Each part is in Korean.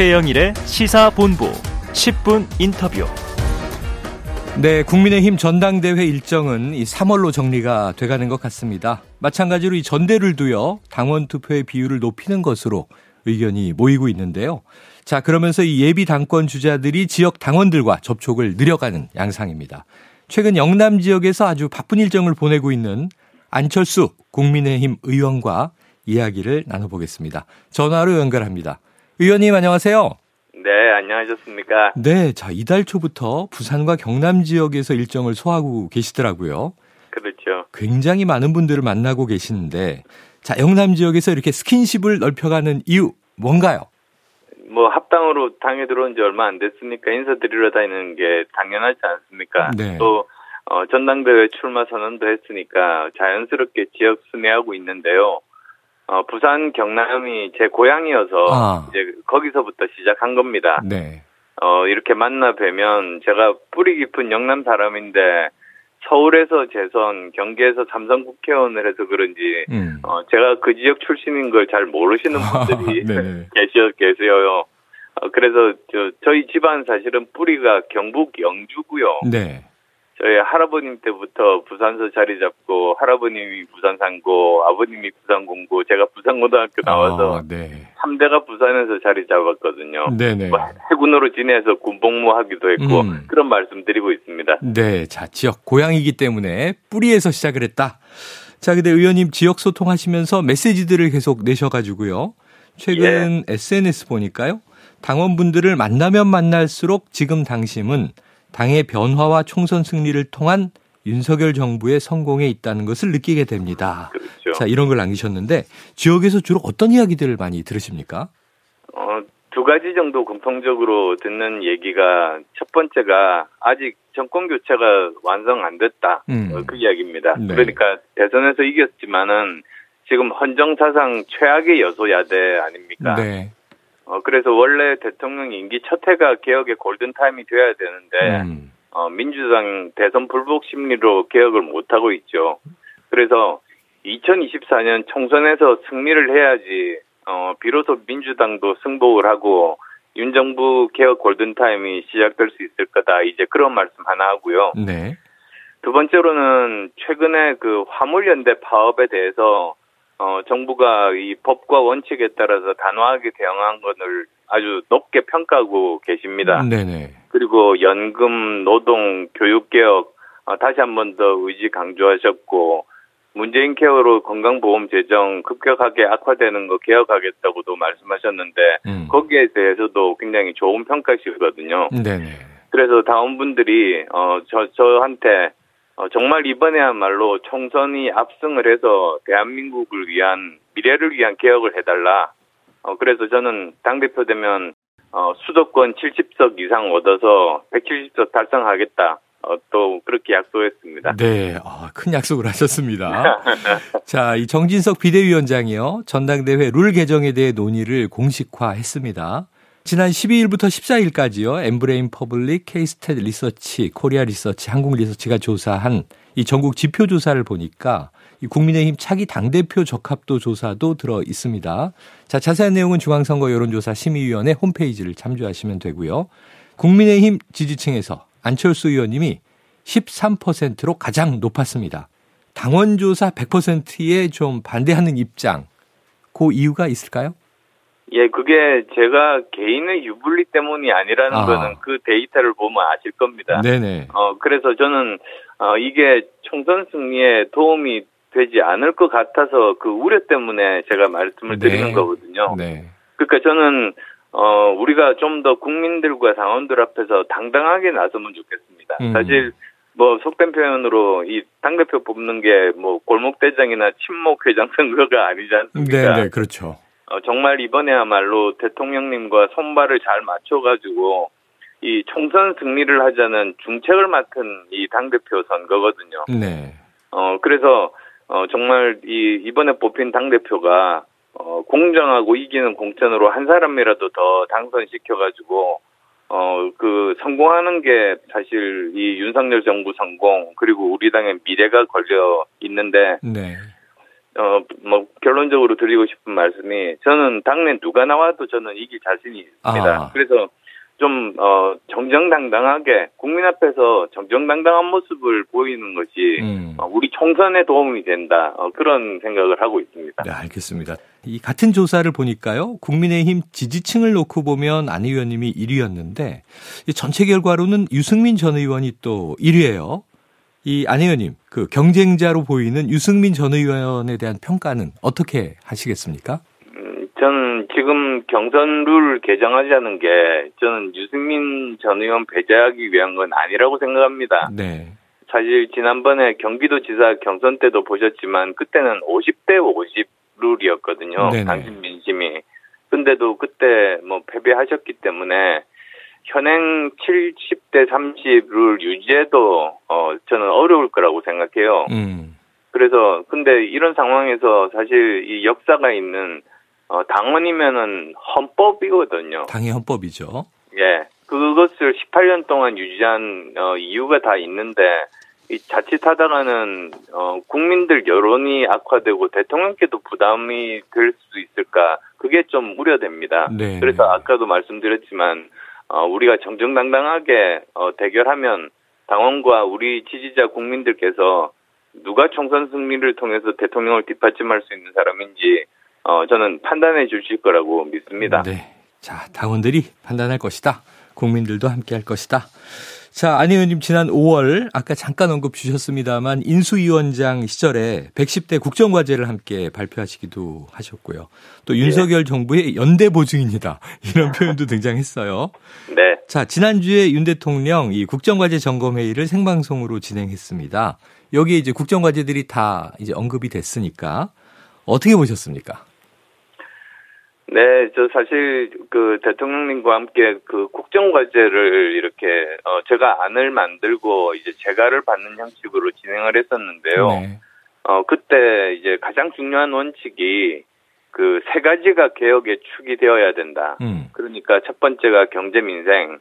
최영일의 시사본부 10분 인터뷰. 네, 국민의힘 전당대회 일정은 이 3월로 정리가 돼가는 것 같습니다. 마찬가지로 이 전대를 두어 당원 투표의 비율을 높이는 것으로 의견이 모이고 있는데요. 자, 그러면서 이 예비 당권 주자들이 지역 당원들과 접촉을 늘려가는 양상입니다. 최근 영남 지역에서 아주 바쁜 일정을 보내고 있는 안철수 국민의힘 의원과 이야기를 나눠보겠습니다. 전화로 연결합니다. 의원님 안녕하세요. 네, 안녕하셨습니까? 네, 자, 이달 초부터 부산과 경남 지역에서 일정을 소화하고 계시더라고요. 그렇죠. 굉장히 많은 분들을 만나고 계시는데, 자, 영남 지역에서 이렇게 스킨십을 넓혀가는 이유, 뭔가요? 뭐, 합당으로 당에 들어온 지 얼마 안 됐으니까 인사드리러 다니는 게 당연하지 않습니까? 네. 또, 어, 전당대회 출마 선언도 했으니까 자연스럽게 지역 순회하고 있는데요. 어, 부산 경남이 제 고향이어서 아. 이제 거기서부터 시작한 겁니다. 네. 어, 이렇게 만나 뵈면 제가 뿌리 깊은 영남 사람인데 서울에서 재선, 경기에서 삼선 국회의원을 해서 그런지 음. 어, 제가 그 지역 출신인 걸 잘 모르시는 분들이 네네. 계셔 계세요. 어, 그래서 저 저희 집안 사실은 뿌리가 경북 영주고요. 네. 저희 할아버님 때부터 부산서 자리 잡고 할아버님이 부산 산고 아버님이 부산 공고 제가 부산 고등학교 나와서 아, 네. 3대가 부산에서 자리 잡았거든요. 네네. 뭐 해군으로 지내서 군복무하기도 했고 음. 그런 말씀드리고 있습니다. 네. 자, 지역 고향이기 때문에 뿌리에서 시작을 했다. 자, 근데 의원님 지역 소통하시면서 메시지들을 계속 내셔가지고요. 최근 SNS 보니까요. 당원분들을 만나면 만날수록 지금 당심은 당의 변화와 총선 승리를 통한 윤석열 정부의 성공에 있다는 것을 느끼게 됩니다. 그렇죠. 자, 이런 걸 남기셨는데 지역에서 주로 어떤 이야기들을 많이 들으십니까? 어, 두 가지 정도 공통적으로 듣는 얘기가 첫 번째가 아직 정권 교체가 완성 안 됐다. 음. 어, 그 이야기입니다. 네. 그러니까 대선에서 이겼지만은 지금 헌정 사상 최악의 여소야대 아닙니까? 네. 어, 그래서 원래 대통령 임기 첫 해가 개혁의 골든타임이 돼야 되는데 음. 어, 민주당 대선 불복 심리로 개혁을 못하고 있죠. 그래서 2024년 총선에서 승리를 해야지, 어, 비로소 민주당도 승복을 하고, 윤 정부 개혁 골든타임이 시작될 수 있을 거다. 이제 그런 말씀 하나 하고요. 네. 두 번째로는 최근에 그 화물연대 파업에 대해서 어, 정부가 이 법과 원칙에 따라서 단호하게 대응한 것을 아주 높게 평가하고 계십니다. 네네. 그리고 연금, 노동, 교육개혁 어, 다시 한 번 더 의지 강조하셨고 문재인 케어로 건강보험 재정 급격하게 악화되는 거 개혁하겠다고도 말씀하셨는데 음. 거기에 대해서도 굉장히 좋은 평가시거든요. 네네. 그래서 다원분들이 어, 저 저한테 어, 정말 이번에야말로 총선이 압승을 해서 대한민국을 위한 미래를 위한 개혁을 해달라. 어, 그래서 저는 당 대표 되면 어, 수도권 70석 이상 얻어서 170석 달성하겠다. 어, 또 그렇게 약속했습니다. 네, 아, 큰 약속을 하셨습니다. 자, 이 정진석 비대위원장이요. 전당대회 룰 개정에 대해 논의를 공식화했습니다. 지난 12일부터 14일까지요. 엠브레인 퍼블릭, 케이스텟 리서치, 코리아 리서치, 한국 리서치가 조사한 이 전국 지표 조사를 보니까 이 국민의힘 차기 당대표 적합도 조사도 들어 있습니다. 자, 자세한 내용은 중앙선거 여론조사 심의위원회 홈페이지를 참조하시면 되고요. 국민의힘 지지층에서 안철수 의원님이 13%로 가장 높았습니다. 당원조사 100%에 좀 반대하는 입장, 그 이유가 있을까요? 예, 그게 제가 개인의 유불리 때문이 아니라는 아. 거는 그 데이터를 보면 아실 겁니다. 네네. 어, 그래서 저는, 어, 이게 총선 승리에 도움이 되지 않을 것 같아서 그 우려 때문에 제가 말씀을 네. 드리는 거거든요. 네. 그러니까 저는, 어, 우리가 좀 더 국민들과 당원들 앞에서 당당하게 나서면 좋겠습니다. 음. 사실, 뭐, 속된 표현으로 이 당대표 뽑는 게 뭐, 골목대장이나 친목회장 선거가 아니지 않습니까? 네 네, 그렇죠. 어, 정말 이번에야말로 대통령님과 손발을 잘 맞춰가지고 이 총선 승리를 하자는 중책을 맡은 이 당대표 선거거든요. 네. 어, 그래서, 어, 정말 이, 이번에 뽑힌 당대표가, 어, 공정하고 이기는 공천으로 한 사람이라도 더 당선시켜가지고, 어, 그, 성공하는 게 사실 이 윤석열 정부 성공, 그리고 우리 당의 미래가 걸려 있는데, 네. 어, 뭐, 결론적으로 드리고 싶은 말씀이, 저는 당내 누가 나와도 저는 이길 자신이 있습니다. 아. 그래서 좀, 어, 정정당당하게, 국민 앞에서 정정당당한 모습을 보이는 것이, 음. 어, 우리 총선에 도움이 된다. 어, 그런 생각을 하고 있습니다. 네, 알겠습니다. 이 같은 조사를 보니까요. 국민의힘 지지층을 놓고 보면 안 의원님이 1위였는데 이 전체 결과로는 유승민 전 의원이 또 1위예요. 이 안 의원님, 그 경쟁자로 보이는 유승민 전 의원에 대한 평가는 어떻게 하시겠습니까? 음, 저는 지금 경선 룰 개정하자는 게, 저는 유승민 전 의원 배제하기 위한 건 아니라고 생각합니다. 네. 사실 지난번에 경기도지사 경선 때도 보셨지만 그때는 50대 50 룰이었거든요. 네네. 당신 민심이. 근데도 그때 뭐 패배하셨기 때문에 현행 70대 30 룰 유지해도 어 저는 어려울 거라고 생각해요. 음. 그래서 근데 이런 상황에서 사실 이 역사가 있는 어 당원이면은 헌법이거든요. 당의 헌법이죠. 예. 그것을 18년 동안 유지한 어, 이유가 다 있는데 이 자칫하다가는 어, 국민들 여론이 악화되고 대통령께도 부담이 될 수 있을까 그게 좀 우려됩니다. 네. 그래서 아까도 말씀드렸지만 어, 우리가 정정당당하게 어, 대결하면 당원과 우리 지지자 국민들께서 누가 총선 승리를 통해서 대통령을 뒷받침할 수 있는 사람인지 어, 저는 판단해 주실 거라고 믿습니다. 네. 자, 당원들이 판단할 것이다. 국민들도 함께 할 것이다. 자, 안 의원님 지난 5월 아까 잠깐 언급 주셨습니다만 인수위원장 시절에 110대 국정과제를 함께 발표하시기도 하셨고요. 또 윤석열 정부의 연대 보증입니다. 이런 표현도 등장했어요. 네. 자, 지난주에 윤 대통령 이 국정과제 점검회의를 생방송으로 진행했습니다. 여기에 이제 국정과제들이 다 이제 언급이 됐으니까 어떻게 보셨습니까? 네, 저 사실 그 대통령님과 함께 그 국정과제를 이렇게 어 제가 안을 만들고 이제 재가를 받는 형식으로 진행을 했었는데요. 네. 어 그때 이제 가장 중요한 원칙이 그 세 가지가 개혁의 축이 되어야 된다. 음. 그러니까 첫 번째가 경제 민생,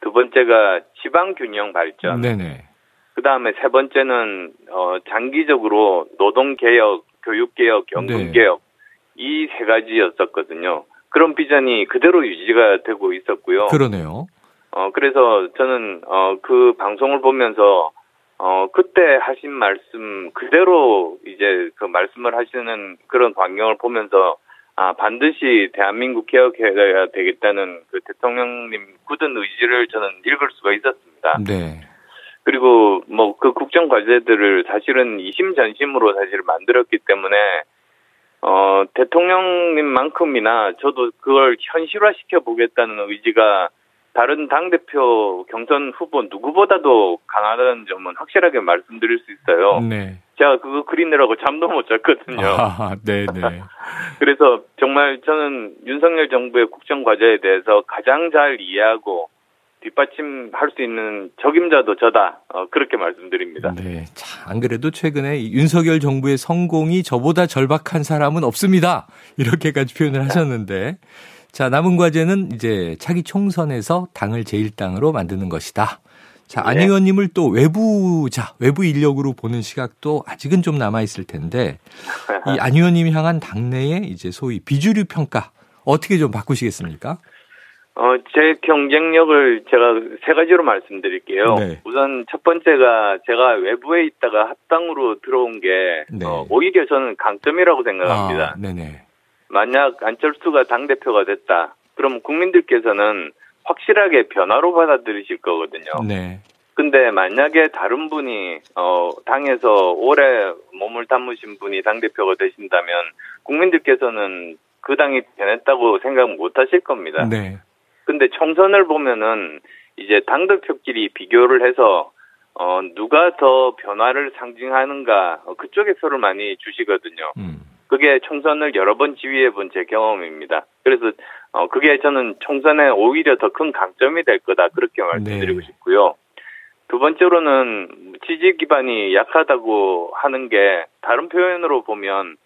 두 번째가 지방 균형 발전, 네네. 그 다음에 세 번째는 어 장기적으로 노동 개혁, 교육 개혁, 연금 네. 개혁 이 세 가지였었거든요. 그런 비전이 그대로 유지가 되고 있었고요. 그러네요. 어 그래서 저는 어 그 방송을 보면서 어 그때 하신 말씀 그대로 이제 그 말씀을 하시는 그런 광경을 보면서 아 반드시 대한민국 개혁해야 되겠다는 그 대통령님 굳은 의지를 저는 읽을 수가 있었습니다. 네. 그리고 뭐 그 국정 과제들을 사실은 이심전심으로 사실 만들었기 때문에 어 대통령님만큼이나 저도 그걸 현실화 시켜 보겠다는 의지가 다른 당 대표 경선 후보 누구보다도 강하다는 점은 확실하게 말씀드릴 수 있어요. 네. 제가 그거 그리느라고 잠도 못 잤거든요. 아, 네네. 그래서 정말 저는 윤석열 정부의 국정 과제에 대해서 가장 잘 이해하고 뒷받침할 수 있는 적임자도 저다. 어, 그렇게 말씀드립니다. 네. 자, 안 그래도 최근에 이 윤석열 정부의 성공이 저보다 절박한 사람은 없습니다. 이렇게까지 표현을 하셨는데. 자, 남은 과제는 이제 차기 총선에서 당을 제1당으로 만드는 것이다. 자, 안 네. 의원님을 또 외부자, 외부 인력으로 보는 시각도 아직은 좀 남아있을 텐데, 이 안 의원님이 향한 당내의 이제 소위 비주류 평가, 어떻게 좀 바꾸시겠습니까? 어, 제 경쟁력을 제가 세 가지로 말씀드릴게요. 네. 우선 첫 번째가 제가 외부에 있다가 합당으로 들어온 게 네. 어, 오히려 저는 강점이라고 생각합니다. 아, 네네. 만약 안철수가 당대표가 됐다. 그럼 국민들께서는 확실하게 변화로 받아들이실 거거든요. 네. 근데 만약에 다른 분이 어 당에서 오래 몸을 담으신 분이 당 대표가 되신다면 국민들께서는 그 당이 변했다고 생각 못 하실 겁니다. 네. 근데 총선을 보면은 이제 당 대표끼리 비교를 해서 어 누가 더 변화를 상징하는가 어, 그쪽에 표를 많이 주시거든요. 음. 그게 총선을 여러 번 지휘해 본 제 경험입니다. 그래서 어 그게 저는 총선에 오히려 더 큰 강점이 될 거다 그렇게 말씀드리고 네. 싶고요. 두 번째로는 지지 기반이 약하다고 하는 게 다른 표현으로 보면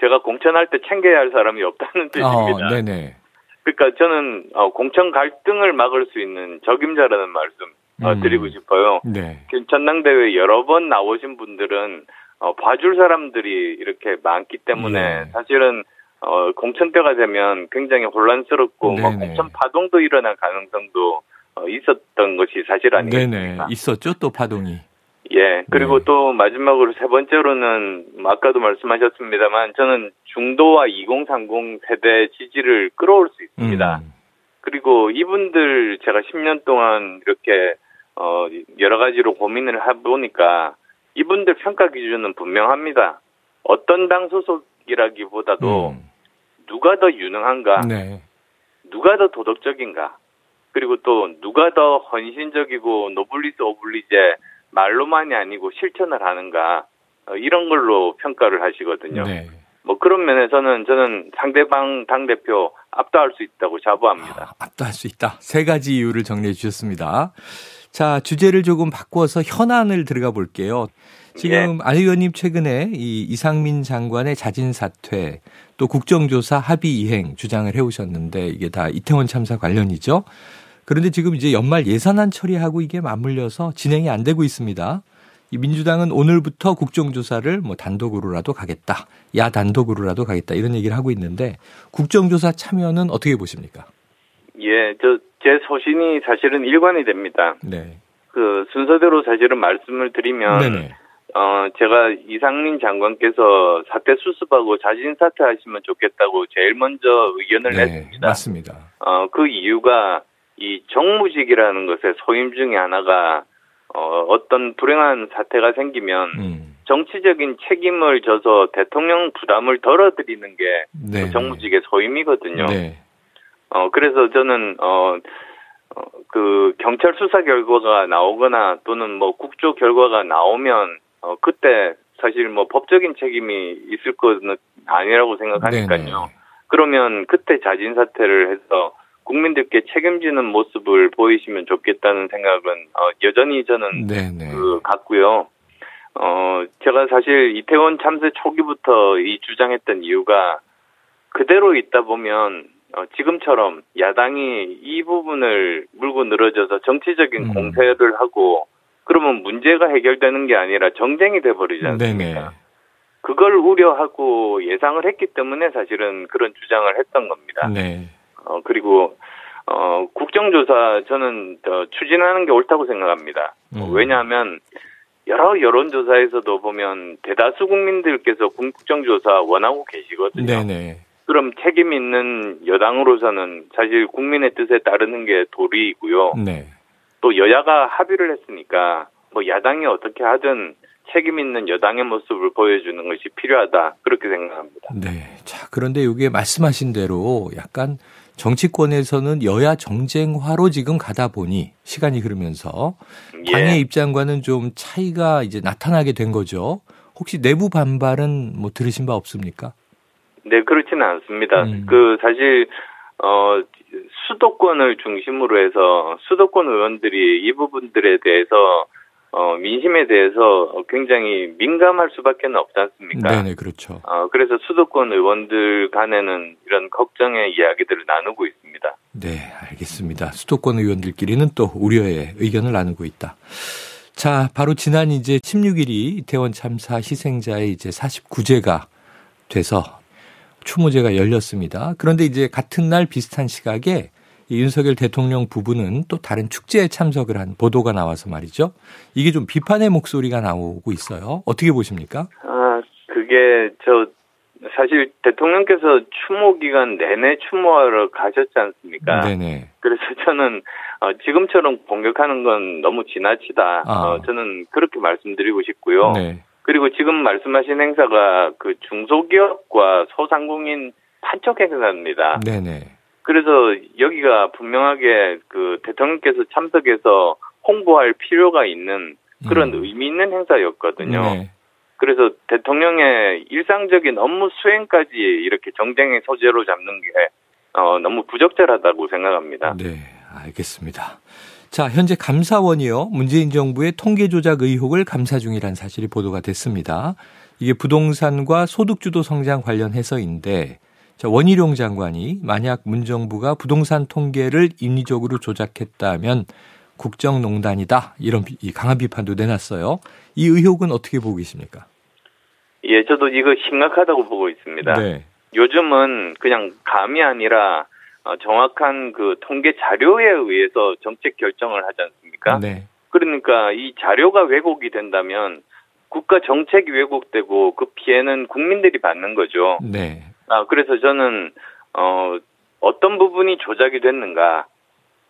제가 공천할 때 챙겨야 할 사람이 없다는 뜻입니다. 아, 네네. 그러니까 저는 어, 공천 갈등을 막을 수 있는 적임자라는 말씀 어, 음. 드리고 싶어요. 네. 전당대회 여러 번 나오신 분들은 어, 봐줄 사람들이 이렇게 많기 때문에 예. 사실은 어, 공천 때가 되면 굉장히 혼란스럽고 뭐 네네. 공천 파동도 일어날 가능성도 어, 있었던 것이 사실 네네. 아니겠습니까? 있었죠, 또 파동이. 예. 그리고 네. 또 마지막으로 세 번째로는 뭐 아까도 말씀하셨습니다만 저는 중도와 2030 세대 지지를 끌어올 수 있습니다. 음. 그리고 이분들 제가 10년 동안 이렇게 어 여러 가지로 고민을 해 보니까 이분들 평가 기준은 분명합니다. 어떤 당 소속이라기보다도 음. 누가 더 유능한가, 네. 누가 더 도덕적인가, 그리고 또 누가 더 헌신적이고 노블리스 오블리제 말로만이 아니고 실천을 하는가 어, 이런 걸로 평가를 하시거든요. 네. 뭐 그런 면에서는 저는 상대방 당 대표 압도할 수 있다고 자부합니다. 아, 압도할 수 있다. 세 가지 이유를 정리해 주셨습니다. 자, 주제를 조금 바꿔서 현안을 들어가 볼게요. 지금 안 의원님 최근에 이 이상민 장관의 자진 사퇴 또 국정조사 합의 이행 주장을 해오셨는데 이게 다 이태원 참사 관련이죠. 그런데 지금 이제 연말 예산안 처리하고 이게 맞물려서 진행이 안 되고 있습니다. 이 민주당은 오늘부터 국정조사를 뭐 단독으로라도 가겠다. 야 단독으로라도 가겠다. 이런 얘기를 하고 있는데 국정조사 참여는 어떻게 보십니까? 예, 저 제 소신이 사실은 일관이 됩니다. 네. 그 순서대로 사실은 말씀을 드리면 네네. 어 제가 이상민 장관께서 사퇴 수습하고 자진 사퇴하시면 좋겠다고 제일 먼저 의견을 네, 냈습니다. 맞습니다. 어, 그 이유가 이 정무직이라는 것의 소임 중에 하나가 어, 어떤 불행한 사태가 생기면 음. 정치적인 책임을 져서 대통령 부담을 덜어드리는 게 네. 그 정무직의 소임이거든요. 네. 어, 그래서 저는, 어, 어, 그, 경찰 수사 결과가 나오거나 또는 뭐 국조 결과가 나오면, 어, 그때 사실 뭐 법적인 책임이 있을 것은 아니라고 생각하니까요. 네네. 그러면 그때 자진 사퇴를 해서 국민들께 책임지는 모습을 보이시면 좋겠다는 생각은 어, 여전히 저는 네네. 그 같고요. 어 제가 사실 이태원 참사 초기부터 이 주장했던 이유가 그대로 있다 보면 어, 지금처럼 야당이 이 부분을 물고 늘어져서 정치적인 음. 공세를 하고 그러면 문제가 해결되는 게 아니라 정쟁이 돼버리지 않습니까? 네네. 그걸 우려하고 예상을 했기 때문에 사실은 그런 주장을 했던 겁니다. 네. 어, 그리고, 어, 국정조사 저는 어, 추진하는 게 옳다고 생각합니다. 어, 음. 왜냐하면 여러 여론조사에서도 보면 대다수 국민들께서 국정조사 원하고 계시거든요. 네네. 그럼 책임 있는 여당으로서는 사실 국민의 뜻에 따르는 게 도리이고요. 네. 또 여야가 합의를 했으니까 뭐 야당이 어떻게 하든 책임 있는 여당의 모습을 보여주는 것이 필요하다 그렇게 생각합니다. 네. 자, 그런데 이게 말씀하신 대로 약간 정치권에서는 여야 정쟁화로 지금 가다 보니 시간이 흐르면서 당의 예. 입장과는 좀 차이가 이제 나타나게 된 거죠. 혹시 내부 반발은 뭐 들으신 바 없습니까? 네, 그렇지는 않습니다. 음. 그 사실 어 수도권을 중심으로 해서 수도권 의원들이 이 부분들에 대해서 어 민심에 대해서 굉장히 민감할 수밖에 없지 않습니까? 네네, 그렇죠. 어 그래서 수도권 의원들 간에는 이런 걱정의 이야기들을 나누고 있습니다. 네, 알겠습니다. 수도권 의원들끼리는 또 우려의 의견을 나누고 있다. 자, 바로 지난 이제 16일이 이태원 참사 희생자의 이제 49제가 돼서 추모제가 열렸습니다. 그런데 이제 같은 날 비슷한 시각에 이 윤석열 대통령 부부는 또 다른 축제에 참석을 한 보도가 나와서 말이죠. 이게 좀 비판의 목소리가 나오고 있어요. 어떻게 보십니까? 아 그게 저 사실 대통령께서 추모 기간 내내 추모하러 가셨지 않습니까? 네네. 그래서 저는 어, 지금처럼 공격하는 건 너무 지나치다. 아. 어, 저는 그렇게 말씀드리고 싶고요. 네. 그리고 지금 말씀하신 행사가 그 중소기업과 소상공인 판촉 행사입니다. 네네. 그래서 여기가 분명하게 그 대통령께서 참석해서 홍보할 필요가 있는 그런 음. 의미 있는 행사였거든요. 네. 그래서 대통령의 일상적인 업무 수행까지 이렇게 정쟁의 소재로 잡는 게 어, 너무 부적절하다고 생각합니다. 네, 알겠습니다. 자, 현재 감사원이요. 문재인 정부의 통계 조작 의혹을 감사 중이라는 사실이 보도가 됐습니다. 이게 부동산과 소득주도 성장 관련해서인데 자, 원희룡 장관이 만약 문정부가 부동산 통계를 인위적으로 조작했다면 국정농단이다. 이런 강한 비판도 내놨어요. 이 의혹은 어떻게 보고 계십니까? 예, 저도 이거 심각하다고 보고 있습니다. 네. 요즘은 그냥 감이 아니라 어, 정확한 그 통계 자료에 의해서 정책 결정을 하지 않습니까? 네. 그러니까 이 자료가 왜곡이 된다면 국가 정책이 왜곡되고 그 피해는 국민들이 받는 거죠. 네. 아, 그래서 저는 어 어떤 부분이 조작이 됐는가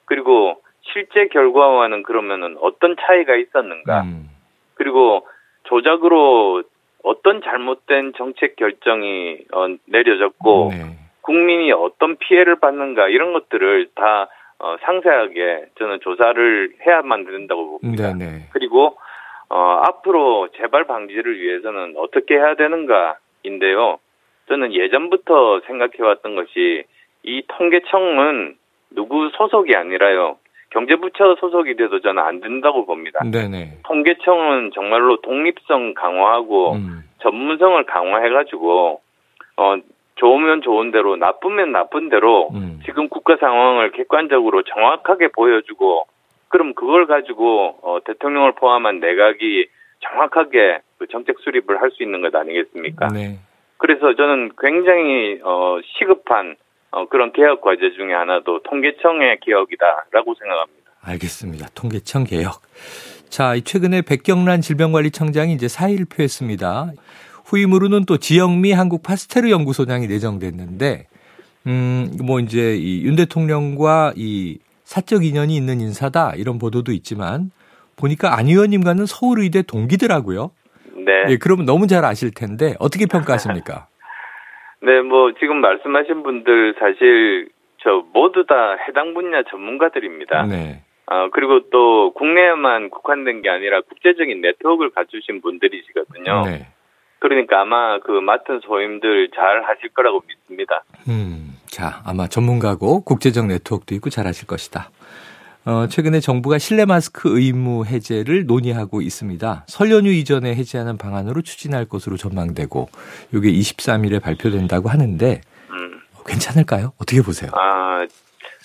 그리고 실제 결과와는 그러면은 어떤 차이가 있었는가 음. 그리고 조작으로 어떤 잘못된 정책 결정이 어, 내려졌고 네. 국민이 어떤 피해를 받는가 이런 것들을 다 어, 상세하게 저는 조사를 해야만 된다고 봅니다. 네, 네. 그리고 어, 앞으로 재발 방지를 위해서는 어떻게 해야 되는가인데요. 저는 예전부터 생각해왔던 것이 이 통계청은 누구 소속이 아니라요. 경제부처 소속이 돼도 저는 안 된다고 봅니다. 네, 네. 통계청은 정말로 독립성 강화하고 음. 전문성을 강화해가지고 어 좋으면 좋은 대로 나쁘면 나쁜 대로 음. 지금 국가 상황을 객관적으로 정확하게 보여주고 그럼 그걸 가지고 어, 대통령을 포함한 내각이 정확하게 그 정책 수립을 할 수 있는 것 아니겠습니까? 네. 그래서 저는 굉장히 어, 시급한 어, 그런 개혁 과제 중에 하나도 통계청의 개혁이다라고 생각합니다. 알겠습니다. 통계청 개혁. 자, 이 최근에 백경란 질병관리청장이 이제 사의를 표했습니다. 후임으로는 또 지영미 한국 파스테르 연구소장이 내정됐는데, 음, 뭐 이제 이 윤 대통령과 이 사적 인연이 있는 인사다 이런 보도도 있지만 보니까 안 의원님과는 서울의대 동기더라고요. 네. 예, 그러면 너무 잘 아실 텐데 어떻게 평가하십니까? 네, 뭐 지금 말씀하신 분들 사실 저 모두 다 해당 분야 전문가들입니다. 네. 어, 그리고 또 국내에만 국한된 게 아니라 국제적인 네트워크를 갖추신 분들이시거든요. 네. 그러니까 아마 그 맡은 소임들 잘 하실 거라고 믿습니다. 음, 자, 아마 전문가고 국제적 네트워크도 있고 잘 하실 것이다. 어, 최근에 정부가 실내 마스크 의무 해제를 논의하고 있습니다. 설 연휴 이전에 해제하는 방안으로 추진할 것으로 전망되고, 이게 23일에 발표된다고 하는데, 음. 괜찮을까요? 어떻게 보세요? 아,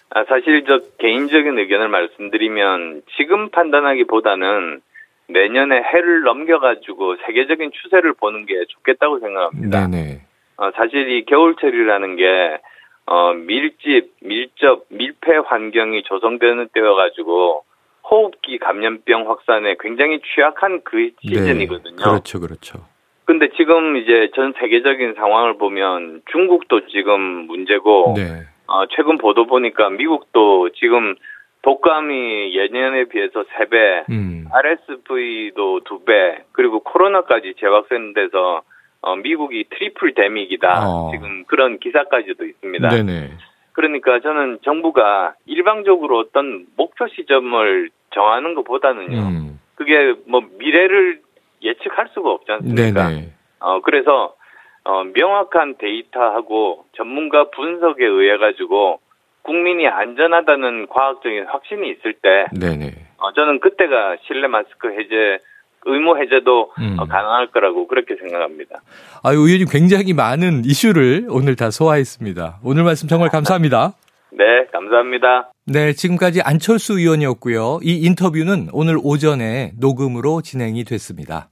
아, 사실 저 개인적인 의견을 말씀드리면 지금 판단하기보다는 내년에 해를 넘겨가지고 세계적인 추세를 보는 게 좋겠다고 생각합니다. 네네. 어, 사실 이 겨울철이라는 게 어, 밀집, 밀접, 밀폐 환경이 조성되는 때여가지고 호흡기 감염병 확산에 굉장히 취약한 그 시즌이거든요. 네, 그렇죠, 그렇죠. 근데 지금 이제 전 세계적인 상황을 보면 중국도 지금 문제고 네. 어, 최근 보도 보니까 미국도 지금 독감이 예년에 비해서 3배, 음. RSV도 2배, 그리고 코로나까지 재확산돼서 어, 미국이 triple demic이다. 어. 지금 그런 기사까지도 있습니다. 네네. 그러니까 저는 정부가 일방적으로 어떤 목표 시점을 정하는 것보다는요. 음. 그게 뭐 미래를 예측할 수가 없지 않습니까? 네네. 어, 그래서, 어, 명확한 데이터하고 전문가 분석에 의해 가지고 국민이 안전하다는 과학적인 확신이 있을 때, 네네. 어, 저는 그때가 실내 마스크 해제, 의무 해제도 음. 어, 가능할 거라고 그렇게 생각합니다. 아, 의원님 굉장히 많은 이슈를 오늘 다 소화했습니다. 오늘 말씀 정말 감사합니다. 네, 감사합니다. 네, 지금까지 안철수 의원이었고요. 이 인터뷰는 오늘 오전에 녹음으로 진행이 됐습니다.